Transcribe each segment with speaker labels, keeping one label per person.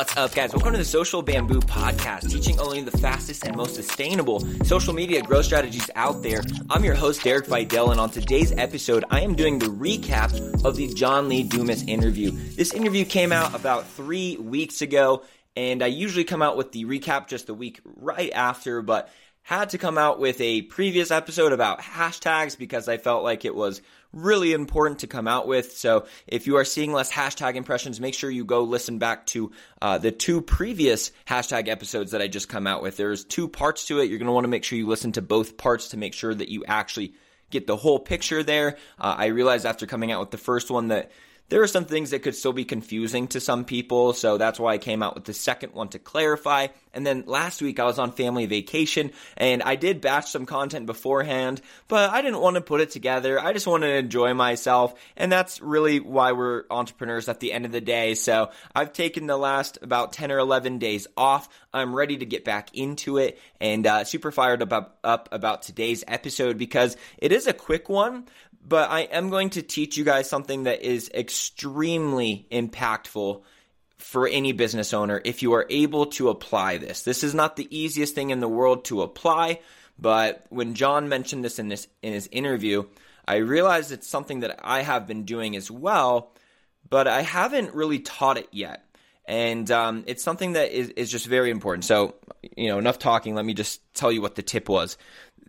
Speaker 1: What's up, guys? Welcome to the Social Bamboo Podcast, teaching only the fastest and most sustainable social media growth strategies out there. I'm your host, Derek Videll, and on today's episode, I am doing the recap of the John Lee Dumas interview. This interview came out about three weeks ago, and I usually come out with the recap just the week right after, but had to come out with a previous episode about hashtags because I felt like it was really important to come out with. So if you are seeing less hashtag impressions, make sure you go listen back to uh, the two previous hashtag episodes that I just come out with. There's two parts to it. You're going to want to make sure you listen to both parts to make sure that you actually get the whole picture there. Uh, I realized after coming out with the first one that there are some things that could still be confusing to some people, so that's why I came out with the second one to clarify. And then last week I was on family vacation and I did batch some content beforehand, but I didn't want to put it together. I just wanted to enjoy myself, and that's really why we're entrepreneurs at the end of the day. So I've taken the last about 10 or 11 days off. I'm ready to get back into it and uh, super fired up, up about today's episode because it is a quick one, but I am going to teach you guys something that is extremely impactful for any business owner if you are able to apply this. This is not the easiest thing in the world to apply, but when John mentioned this in this in his interview, I realized it's something that I have been doing as well, but I haven't really taught it yet. And um, it's something that is, is just very important. So, you know, enough talking. Let me just tell you what the tip was.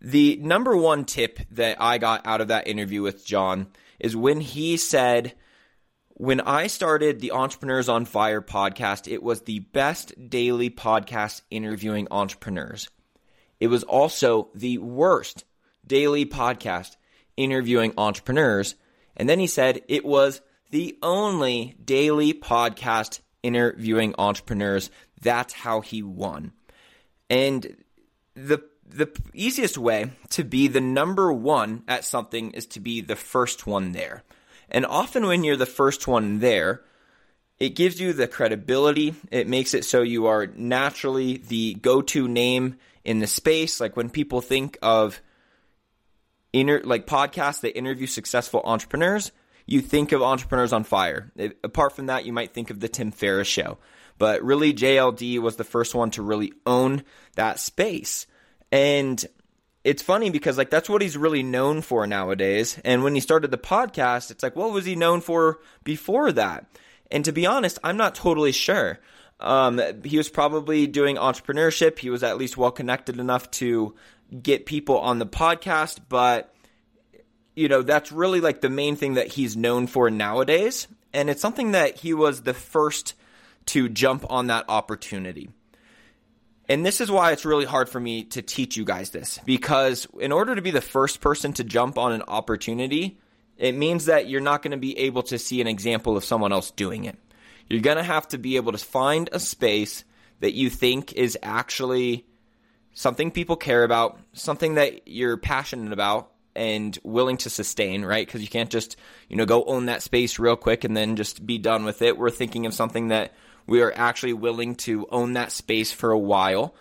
Speaker 1: The number one tip that I got out of that interview with John is when he said, when I started the Entrepreneurs on Fire podcast, it was the best daily podcast interviewing entrepreneurs. It was also the worst daily podcast interviewing entrepreneurs. And then he said it was the only daily podcast interviewing entrepreneurs. That's how he won. And the the easiest way to be the number one at something is to be the first one there. And often when you're the first one there, it gives you the credibility. It makes it so you are naturally the go to name in the space. Like when people think of inter- like podcasts that interview successful entrepreneurs, you think of Entrepreneurs on Fire. It, apart from that, you might think of the Tim Ferriss show. But really, JLD was the first one to really own that space. And it's funny because like that's what he's really known for nowadays. And when he started the podcast, it's like, what was he known for before that? And to be honest, I'm not totally sure. Um, he was probably doing entrepreneurship. He was at least well connected enough to get people on the podcast, but you know, that's really like the main thing that he's known for nowadays. And it's something that he was the first to jump on that opportunity. And this is why it's really hard for me to teach you guys this because in order to be the first person to jump on an opportunity, it means that you're not going to be able to see an example of someone else doing it. You're going to have to be able to find a space that you think is actually something people care about, something that you're passionate about and willing to sustain, right? Because you can't just, you know, go own that space real quick and then just be done with it. We're thinking of something that we are actually willing to own that space for a while.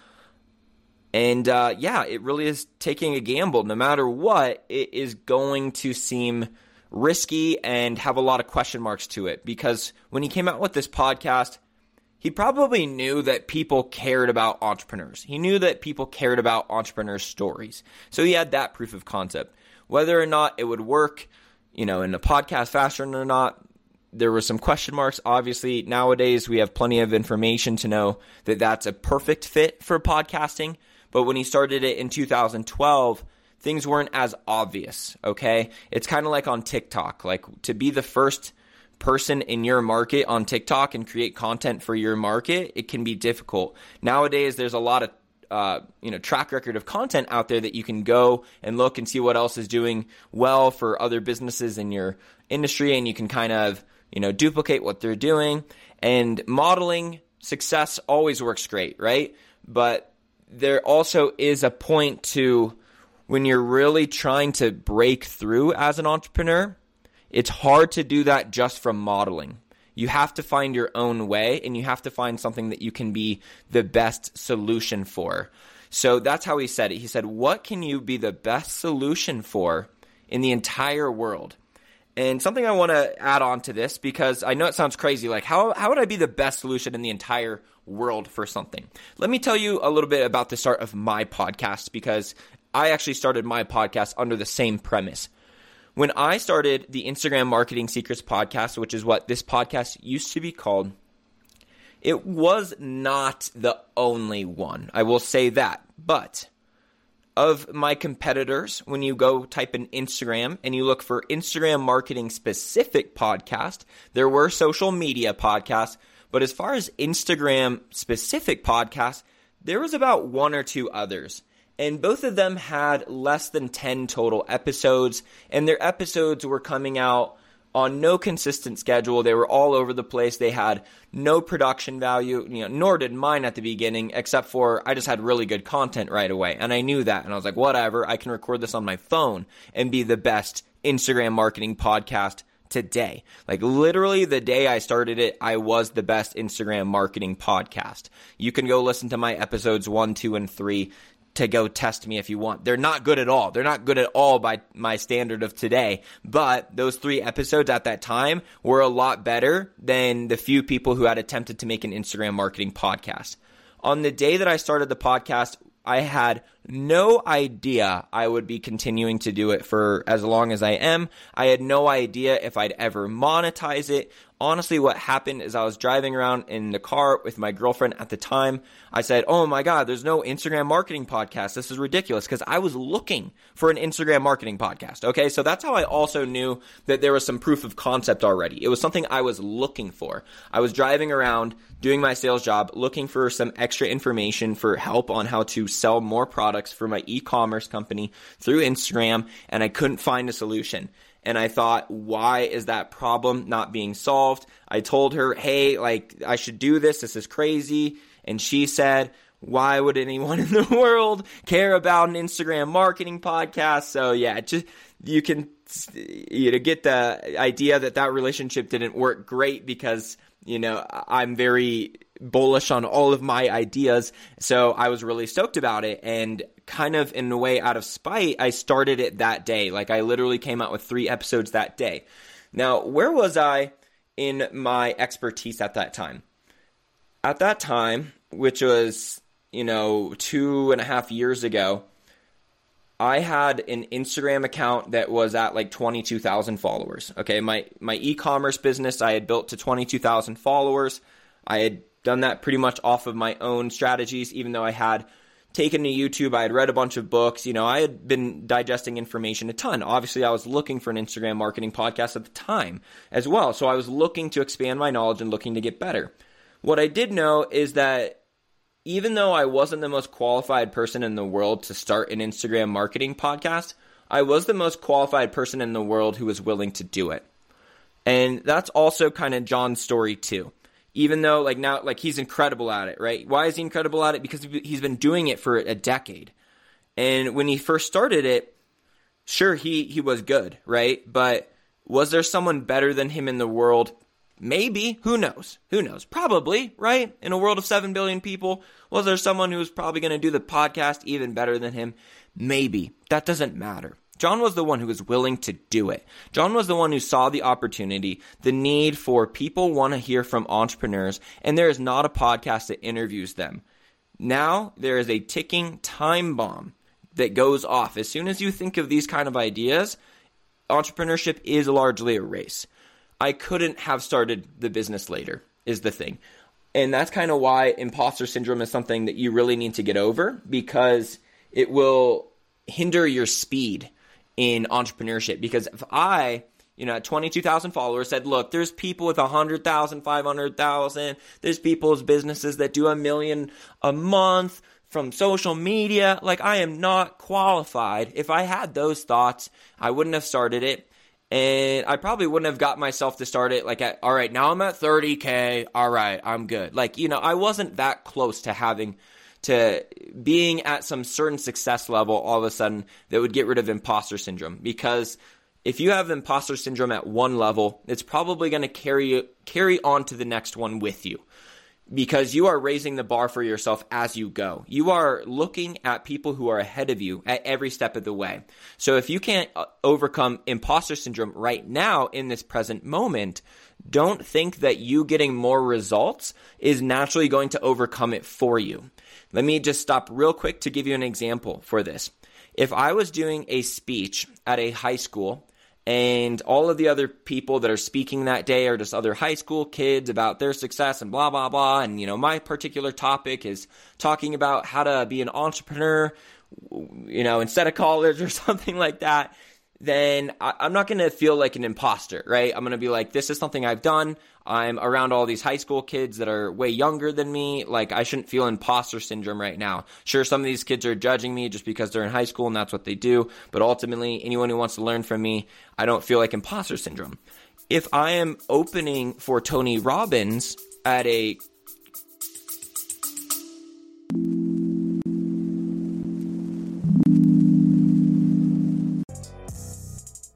Speaker 1: And uh, yeah, it really is taking a gamble. No matter what, it is going to seem risky and have a lot of question marks to it. Because when he came out with this podcast, he probably knew that people cared about entrepreneurs. He knew that people cared about entrepreneur stories. So he had that proof of concept. Whether or not it would work, you know, in a podcast fashion or not, there were some question marks. Obviously, nowadays we have plenty of information to know that that's a perfect fit for podcasting. But when he started it in 2012, things weren't as obvious. Okay. It's kind of like on TikTok. Like to be the first person in your market on TikTok and create content for your market, it can be difficult. Nowadays, there's a lot of uh, you know track record of content out there that you can go and look and see what else is doing well for other businesses in your industry, and you can kind of you know, duplicate what they're doing. And modeling success always works great, right? But there also is a point to when you're really trying to break through as an entrepreneur, it's hard to do that just from modeling. You have to find your own way and you have to find something that you can be the best solution for. So that's how he said it. He said, What can you be the best solution for in the entire world? And something I want to add on to this because I know it sounds crazy. Like, how, how would I be the best solution in the entire world for something? Let me tell you a little bit about the start of my podcast because I actually started my podcast under the same premise. When I started the Instagram Marketing Secrets podcast, which is what this podcast used to be called, it was not the only one. I will say that. But of my competitors, when you go type in Instagram and you look for Instagram marketing specific podcast, there were social media podcasts. But as far as Instagram specific podcasts, there was about one or two others. And both of them had less than 10 total episodes, and their episodes were coming out on no consistent schedule. They were all over the place. They had no production value, you know, nor did mine at the beginning, except for I just had really good content right away. And I knew that. And I was like, whatever, I can record this on my phone and be the best Instagram marketing podcast today. Like literally the day I started it, I was the best Instagram marketing podcast. You can go listen to my episodes one, two, and three to go test me if you want. They're not good at all. They're not good at all by my standard of today. But those three episodes at that time were a lot better than the few people who had attempted to make an Instagram marketing podcast. On the day that I started the podcast, I had no idea I would be continuing to do it for as long as I am. I had no idea if I'd ever monetize it honestly, what happened is I was driving around in the car with my girlfriend at the time. I said, Oh my God, there's no Instagram marketing podcast. This is ridiculous because I was looking for an Instagram marketing podcast. Okay. So that's how I also knew that there was some proof of concept already. It was something I was looking for. I was driving around doing my sales job, looking for some extra information for help on how to sell more products for my e-commerce company through Instagram. And I couldn't find a solution and I thought, why is that problem not being solved? I told her, hey, like, I should do this. This is crazy. And she said, why would anyone in the world care about an Instagram marketing podcast? So yeah, just, you can, you know, get the idea that that relationship didn't work great because, you know, I'm very bullish on all of my ideas. So I was really stoked about it. And kind of in a way out of spite, I started it that day. Like I literally came out with three episodes that day. Now, where was I in my expertise at that time? At that time, which was, you know, two and a half years ago, I had an Instagram account that was at like 22,000 followers. Okay, my my e-commerce business I had built to 22,000 followers. I had done that pretty much off of my own strategies even though I had taken to YouTube. I had read a bunch of books. You know, I had been digesting information a ton. Obviously, I was looking for an Instagram marketing podcast at the time as well. So I was looking to expand my knowledge and looking to get better. What I did know is that even though I wasn't the most qualified person in the world to start an Instagram marketing podcast, I was the most qualified person in the world who was willing to do it. And that's also kind of John's story too even though like now like he's incredible at it, right? Why is he incredible at it? Because he's been doing it for a decade. And when he first started it, sure he he was good, right? But was there someone better than him in the world? Maybe. Who knows? Who knows? Probably, right? In a world of 7 billion people, was there someone who was probably going to do the podcast even better than him? Maybe. That doesn't matter. John was the one who was willing to do it. John was the one who saw the opportunity, the need for people want to hear from entrepreneurs, and there is not a podcast that interviews them. Now there is a ticking time bomb that goes off. As soon as you think of these kind of ideas, entrepreneurship is largely a race. I couldn't have started the business later, is the thing. And that's kind of why imposter syndrome is something that you really need to get over because it will hinder your speed in entrepreneurship. Because if I, you know, at 22,000 followers said, look, there's people with 100,000, 500,000, there's people's businesses that do a million a month from social media. Like, I am not qualified. If I had those thoughts, I wouldn't have started it. And I probably wouldn't have got myself to start it like at, all right, now I'm at 30K. All right, I'm good. Like, you know, I wasn't that close to having to being at some certain success level all of a sudden that would get rid of imposter syndrome because if you have imposter syndrome at one level, it's probably going to carry carry on to the next one with you. because you are raising the bar for yourself as you go. You are looking at people who are ahead of you at every step of the way. So if you can't uh, overcome imposter syndrome right now in this present moment, don't think that you getting more results is naturally going to overcome it for you. Let me just stop real quick to give you an example for this. If I was doing a speech at a high school and all of the other people that are speaking that day are just other high school kids about their success and blah blah blah and you know my particular topic is talking about how to be an entrepreneur you know instead of college or something like that then I, am not going to feel like an imposter, right? I'm going to be like, this is something I've done. I'm around all these high school kids that are way younger than me. Like, I shouldn't feel imposter syndrome right now. Sure, some of these kids are judging me just because they're in high school and that's what they do. But ultimately, anyone who wants to learn from me, I don't feel like imposter syndrome. If I am opening for Tony Robbins at a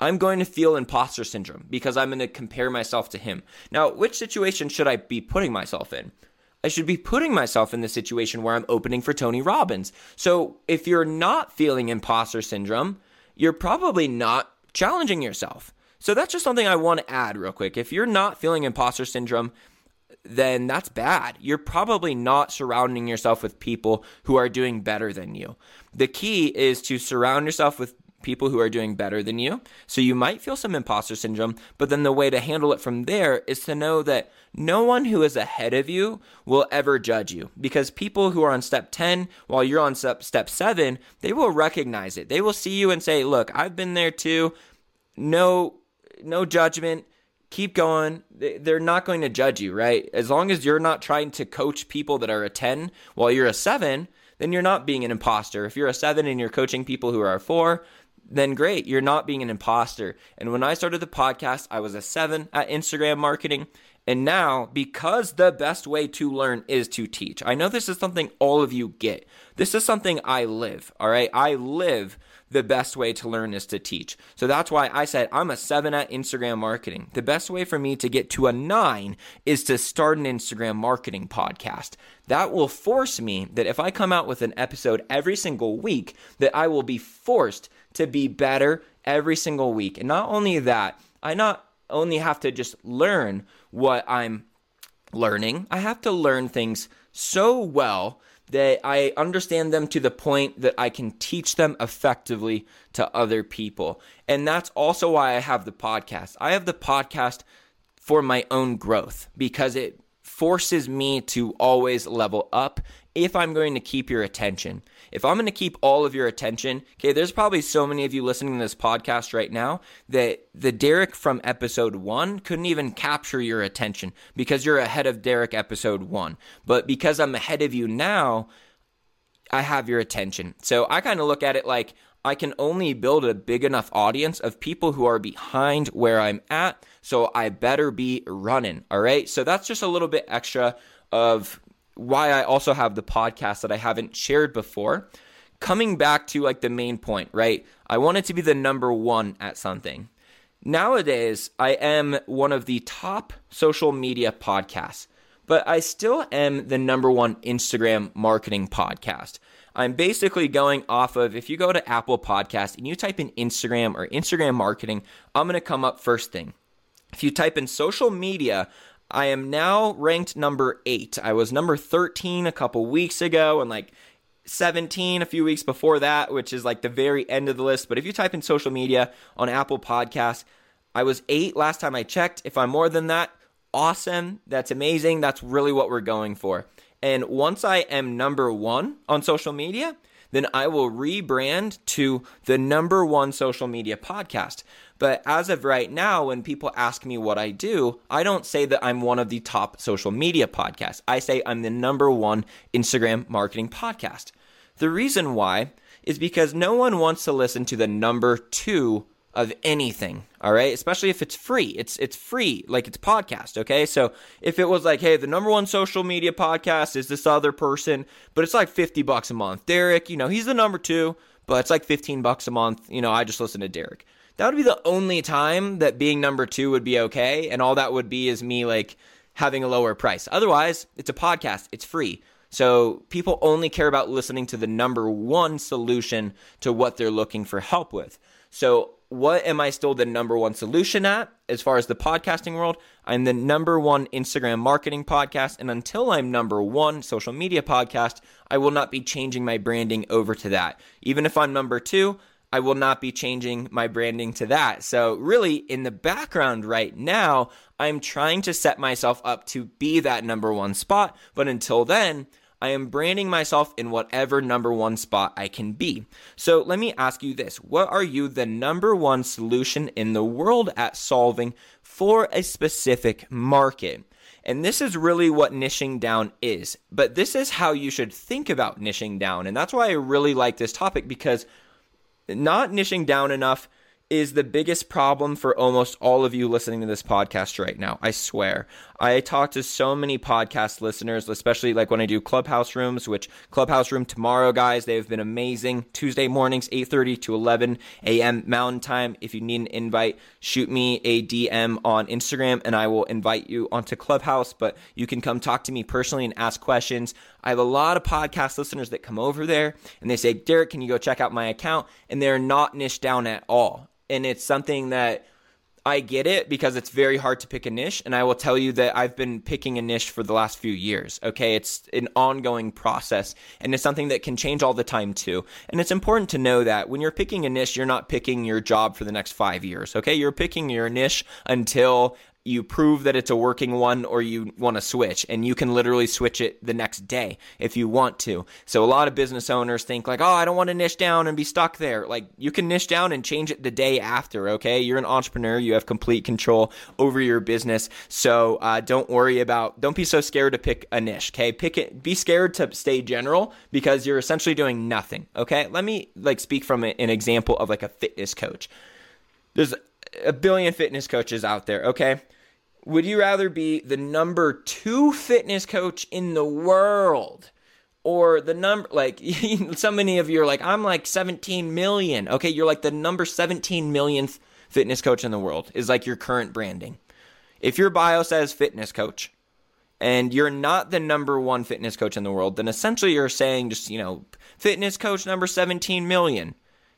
Speaker 1: I'm going to feel imposter syndrome because I'm going to compare myself to him. Now, which situation should I be putting myself in? I should be putting myself in the situation where I'm opening for Tony Robbins. So if you're not feeling imposter syndrome, you're probably not challenging yourself. So that's just something I want to add real quick. If you're not feeling imposter syndrome, then that's bad. You're probably not surrounding yourself with people who are doing better than you. The key is to surround yourself with people who are doing better than you. So you might feel some imposter syndrome, but then the way to handle it from there is to know that no one who is ahead of you will ever judge you because people who are on step 10 while you're on step, step 7, they will recognize it. They will see you and say, "Look, I've been there too. No no judgment." keep going. They're not going to judge you, right? As long as you're not trying to coach people that are a 10 while you're a 7, then you're not being an imposter. If you're a 7 and you're coaching people who are a 4, then great. You're not being an imposter. And when I started the podcast, I was a seven at Instagram marketing. And now, because the best way to learn is to teach, I know this is something all of you get. This is something I live, all right? I live the best way to learn is to teach. So that's why I said I'm a seven at Instagram marketing. The best way for me to get to a nine is to start an Instagram marketing podcast. That will force me that if I come out with an episode every single week, that I will be forced to be better every single week. And not only that, I not only have to just learn what I'm learning, I have to learn things so well that I understand them to the point that I can teach them effectively to other people. And that's also why I have the podcast. I have the podcast for my own growth because it forces me to always level up if I'm going to keep your attention. If I'm going to keep all of your attention, okay, there's probably so many of you listening to this podcast right now that the Derek from episode one couldn't even capture your attention because you're ahead of Derek episode one. But because I'm ahead of you now, I have your attention. So I kind of look at it like I can only build a big enough audience of people who are behind where I'm at. So I better be running. All right. So that's just a little bit extra of why I also have the podcast that I haven't shared before. Coming back to like the main point, right? I wanted to be the number one at something. Nowadays, I am one of the top social media podcasts, but I still am the number one Instagram marketing podcast. I'm basically going off of if you go to Apple Podcast and you type in Instagram or Instagram marketing, I'm going to come up first thing. If you type in social media, I am now ranked number eight. I was number 13 a couple weeks ago and like 17 a few weeks before that, which is like the very end of the list. But if you type in social media on Apple Podcasts, I was eight last time I checked. If I'm more than that, awesome. That's amazing. That's really what we're going for. And once I am number one on social media, then I will rebrand to the number one social media podcast. But as of right now, when people ask me what I do, I don't say that I'm one of the top social media podcasts. I say I'm the number one Instagram marketing podcast. The reason why is because no one wants to listen to the number two of anything. All right, especially if it's free. It's it's free, like it's podcast. Okay, so if it was like, hey, the number one social media podcast is this other person, but it's like fifty bucks a month. Derek, you know, he's the number two, but it's like fifteen bucks a month. You know, I just listen to Derek. That would be the only time that being number two would be okay, and all that would be is me like having a lower price. Otherwise, it's a podcast. It's free. So people only care about listening to the number one solution to what they're looking for help with. So what am I still the number one solution at as far as the podcasting world? I'm the number one Instagram marketing podcast. And until I'm number one social media podcast, I will not be changing my branding over to that. Even if I'm number two, I will not be changing my branding to that. So, really, in the background right now, I'm trying to set myself up to be that number one spot. But until then, I am branding myself in whatever number one spot I can be. So let me ask you this What are you the number one solution in the world at solving for a specific market? And this is really what niching down is. But this is how you should think about niching down. And that's why I really like this topic because not niching down enough is the biggest problem for almost all of you listening to this podcast right now. I swear. I talk to so many podcast listeners, especially like when I do clubhouse rooms, which clubhouse room tomorrow, guys, they've been amazing. Tuesday mornings, 8:30 to 11 a.m. Mountain Time. If you need an invite, shoot me a DM on Instagram and I will invite you onto Clubhouse, but you can come talk to me personally and ask questions. I have a lot of podcast listeners that come over there and they say, "Derek, can you go check out my account?" and they're not niche down at all and it's something that I get it because it's very hard to pick a niche. And I will tell you that I've been picking a niche for the last few years. Okay. It's an ongoing process and it's something that can change all the time too. And it's important to know that when you're picking a niche, you're not picking your job for the next five years. Okay. You're picking your niche until you prove that it's a working one or you want to switch and you can literally switch it the next day if you want to. So a lot of business owners think like, "Oh, I don't want to niche down and be stuck there." Like you can niche down and change it the day after, okay? You're an entrepreneur, you have complete control over your business. So, uh, don't worry about don't be so scared to pick a niche, okay? Pick it be scared to stay general because you're essentially doing nothing, okay? Let me like speak from an example of like a fitness coach. There's a billion fitness coaches out there, okay? Would you rather be the number two fitness coach in the world? Or the number, like, so many of you are like, I'm like 17 million. Okay, you're like the number 17 millionth fitness coach in the world, is like your current branding. If your bio says fitness coach, and you're not the number one fitness coach in the world, then essentially you're saying just, you know, fitness coach number 17 million.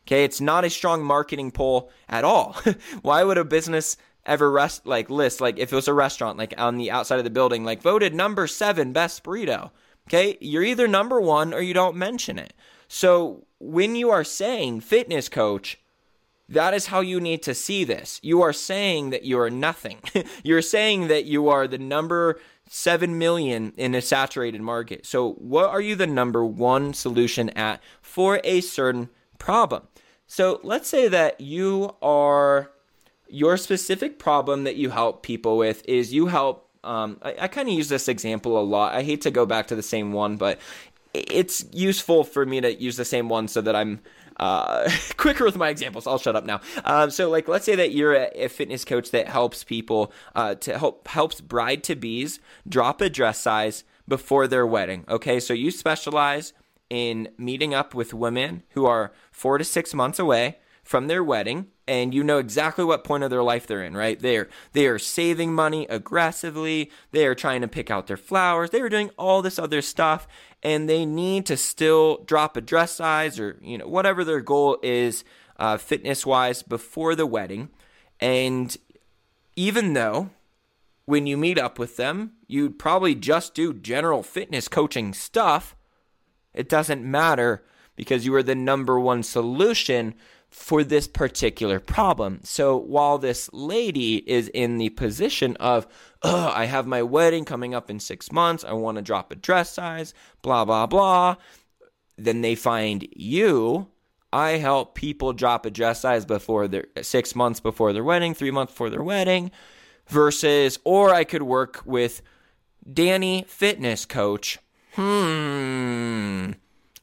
Speaker 1: Okay, it's not a strong marketing pull at all. Why would a business ever rest like list like if it was a restaurant like on the outside of the building like voted number seven best burrito okay? You're either number one or you don't mention it. So when you are saying fitness coach that is how you need to see this. You are saying that you are nothing. You're saying that you are the number 7 million in a saturated market. So what are you the number one solution at for a certain problem? So let's say that you are your specific problem that you help people with is you help um, I, I kind of use this example a lot. I hate to go back to the same one, but it's useful for me to use the same one so that I'm uh, quicker with my examples. I'll shut up now. Um, so, like, let's say that you're a, a fitness coach that helps people uh, to help helps bride to bees drop a dress size before their wedding. Okay, so you specialize in meeting up with women who are four to six months away from their wedding and you know exactly what point of their life they're in, right? They're they are saving money aggressively, they are trying to pick out their flowers, they are doing all this other stuff and they need to still drop a dress size or you know whatever their goal is uh, fitness wise before the wedding. And even though when you meet up with them, you'd probably just do general fitness coaching stuff, it doesn't matter because you are the number one solution for this particular problem. So while this lady is in the position of, oh, I have my wedding coming up in six months, I want to drop a dress size, blah, blah, blah, then they find you. I help people drop a dress size before their six months before their wedding, three months before their wedding, versus, or I could work with Danny, fitness coach. Hmm.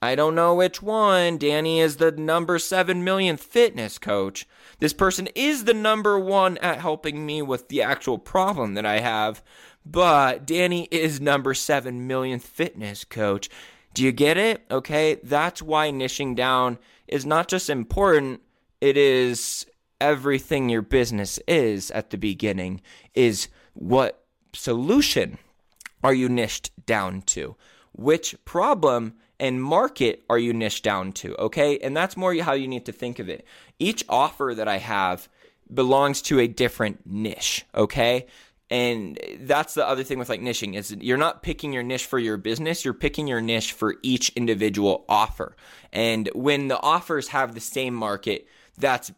Speaker 1: I don't know which one. Danny is the number 7 millionth fitness coach. This person is the number one at helping me with the actual problem that I have. But Danny is number 7 millionth fitness coach. Do you get it? Okay, that's why niching down is not just important, it is everything your business is at the beginning is what solution are you niched down to? Which problem and market are you niche down to? Okay. And that's more how you need to think of it. Each offer that I have belongs to a different niche. Okay. And that's the other thing with like niching is you're not picking your niche for your business, you're picking your niche for each individual offer. And when the offers have the same market, that's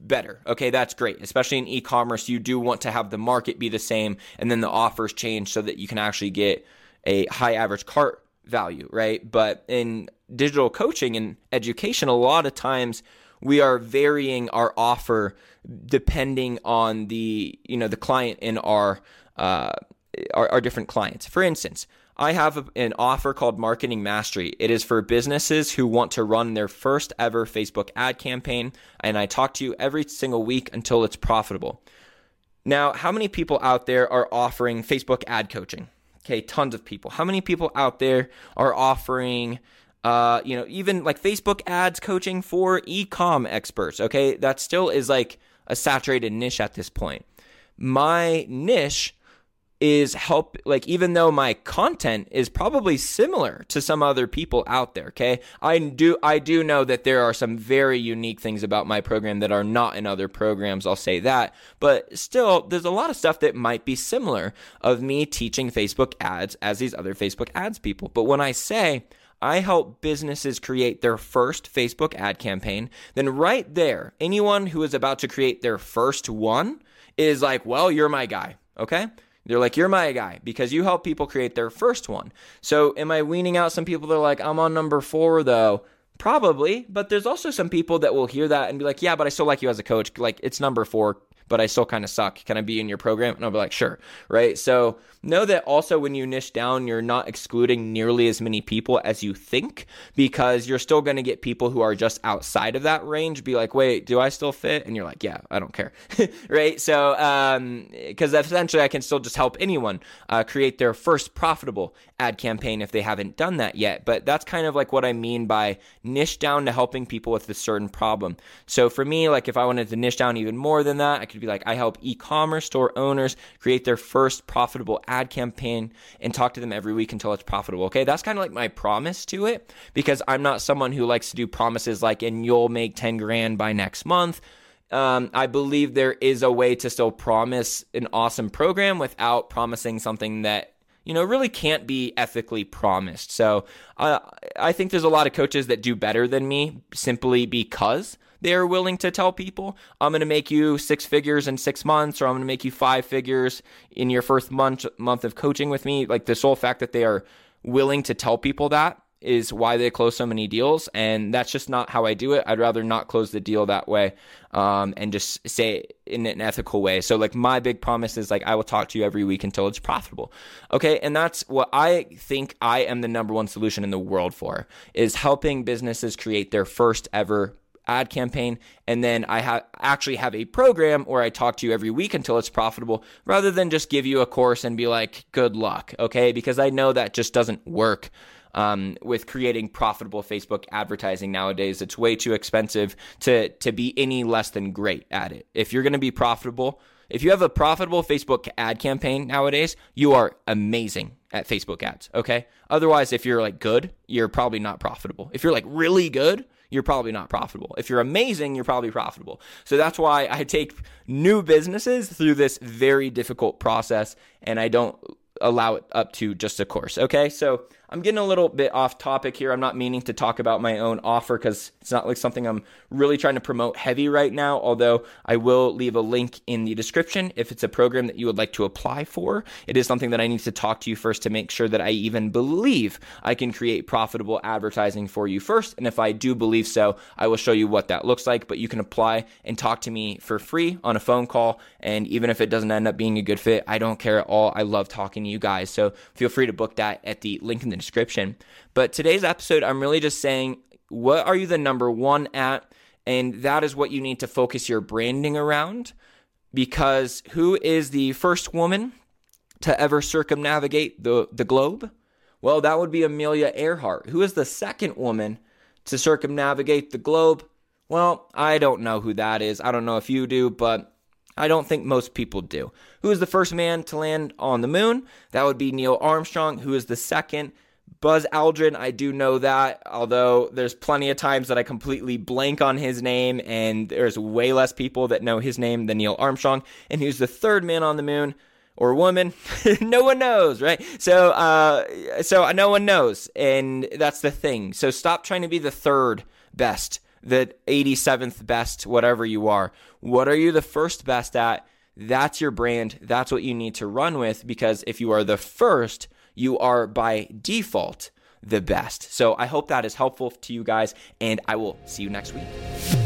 Speaker 1: better. Okay, that's great. Especially in e-commerce, you do want to have the market be the same and then the offers change so that you can actually get a high average cart value, right? But in digital coaching and education, a lot of times we are varying our offer depending on the you know the client in our uh, our, our different clients. For instance, I have an offer called Marketing Mastery. It is for businesses who want to run their first ever Facebook ad campaign, and I talk to you every single week until it's profitable. Now, how many people out there are offering Facebook ad coaching? Okay, tons of people. How many people out there are offering uh, you know, even like Facebook ads coaching for e-com experts, okay? That still is like a saturated niche at this point. My niche is help like even though my content is probably similar to some other people out there okay i do i do know that there are some very unique things about my program that are not in other programs i'll say that but still there's a lot of stuff that might be similar of me teaching facebook ads as these other facebook ads people but when i say I help businesses create their first Facebook ad campaign, then right there, anyone who is about to create their first one is like, well, you're my guy. Okay. They're like, you're my guy because you help people create their first one. So, am I weaning out some people that are like, I'm on number four though? Probably, but there's also some people that will hear that and be like, yeah, but I still like you as a coach. Like, it's number four but I still kind of suck. Can I be in your program? And I'll be like, sure. Right. So know that also when you niche down, you're not excluding nearly as many people as you think because you're still going to get people who are just outside of that range be like, wait, do I still fit? And you're like, yeah, I don't care. right. So, um, because essentially I can still just help anyone uh, create their first profitable ad campaign if they haven't done that yet. But that's kind of like what I mean by niche down to helping people with a certain problem. So for me, like if I wanted to niche down even more than that, I could be like, I help e commerce store owners create their first profitable ad campaign and talk to them every week until it's profitable. Okay. That's kind of like my promise to it because I'm not someone who likes to do promises like, and you'll make 10 grand by next month. Um, I believe there is a way to still promise an awesome program without promising something that you know, really can't be ethically promised. So uh, I think there's a lot of coaches that do better than me simply because they're willing to tell people, I'm going to make you six figures in six months, or I'm going to make you five figures in your first month month of coaching with me. Like the sole fact that they are willing to tell people that is why they close so many deals. And that's just not how I do it. I'd rather not close the deal that way um, and just say in an ethical way. So, like, my big promise is like, I will talk to you every week until it's profitable. Okay. And that's what I think I am the number one solution in the world for is helping businesses create their first ever ad campaign and then I ha- actually have a program where I talk to you every week until it's profitable rather than just give you a course and be like good luck okay because I know that just doesn't work um, with creating profitable Facebook advertising nowadays. It's way too expensive to to be any less than great at it. If you're going to be profitable, if you have a profitable Facebook ad campaign nowadays, you are amazing at Facebook ads. Okay. Otherwise, if you're like good, you're probably not profitable. If you're like really good, you're probably not profitable. If you're amazing, you're probably profitable. So that's why I take new businesses through this very difficult process and I don't allow it up to just a course. Okay. So I'm getting a little bit off topic here. I'm not meaning to talk about my own offer because it's not like something I'm really trying to promote heavy right now. Although I will leave a link in the description if it's a program that you would like to apply for. It is something that I need to talk to you first to make sure that I even believe I can create profitable advertising for you first. And if I do believe so, I will show you what that looks like. But you can apply and talk to me for free on a phone call. And even if it doesn't end up being a good fit, I don't care at all. I love talking to you guys. So feel free to book that at the link in the description. But today's episode, I'm really just saying, what are you the number one at? And that is what you need to focus your branding around. Because who is the first woman to ever circumnavigate the, the globe? Well, that would be Amelia Earhart. Who is the second woman to circumnavigate the globe? Well, I don't know who that is. I don't know if you do, but I don't think most people do. Who is the first man to land on the moon? That would be Neil Armstrong. Who is the second? Buzz Aldrin, I do know that, although there's plenty of times that I completely blank on his name, and there's way less people that know his name than Neil Armstrong. And who's the third man on the moon? or woman no one knows right so uh so no one knows and that's the thing so stop trying to be the third best the 87th best whatever you are what are you the first best at that's your brand that's what you need to run with because if you are the first you are by default the best. So i hope that is helpful to you guys and i will see you next week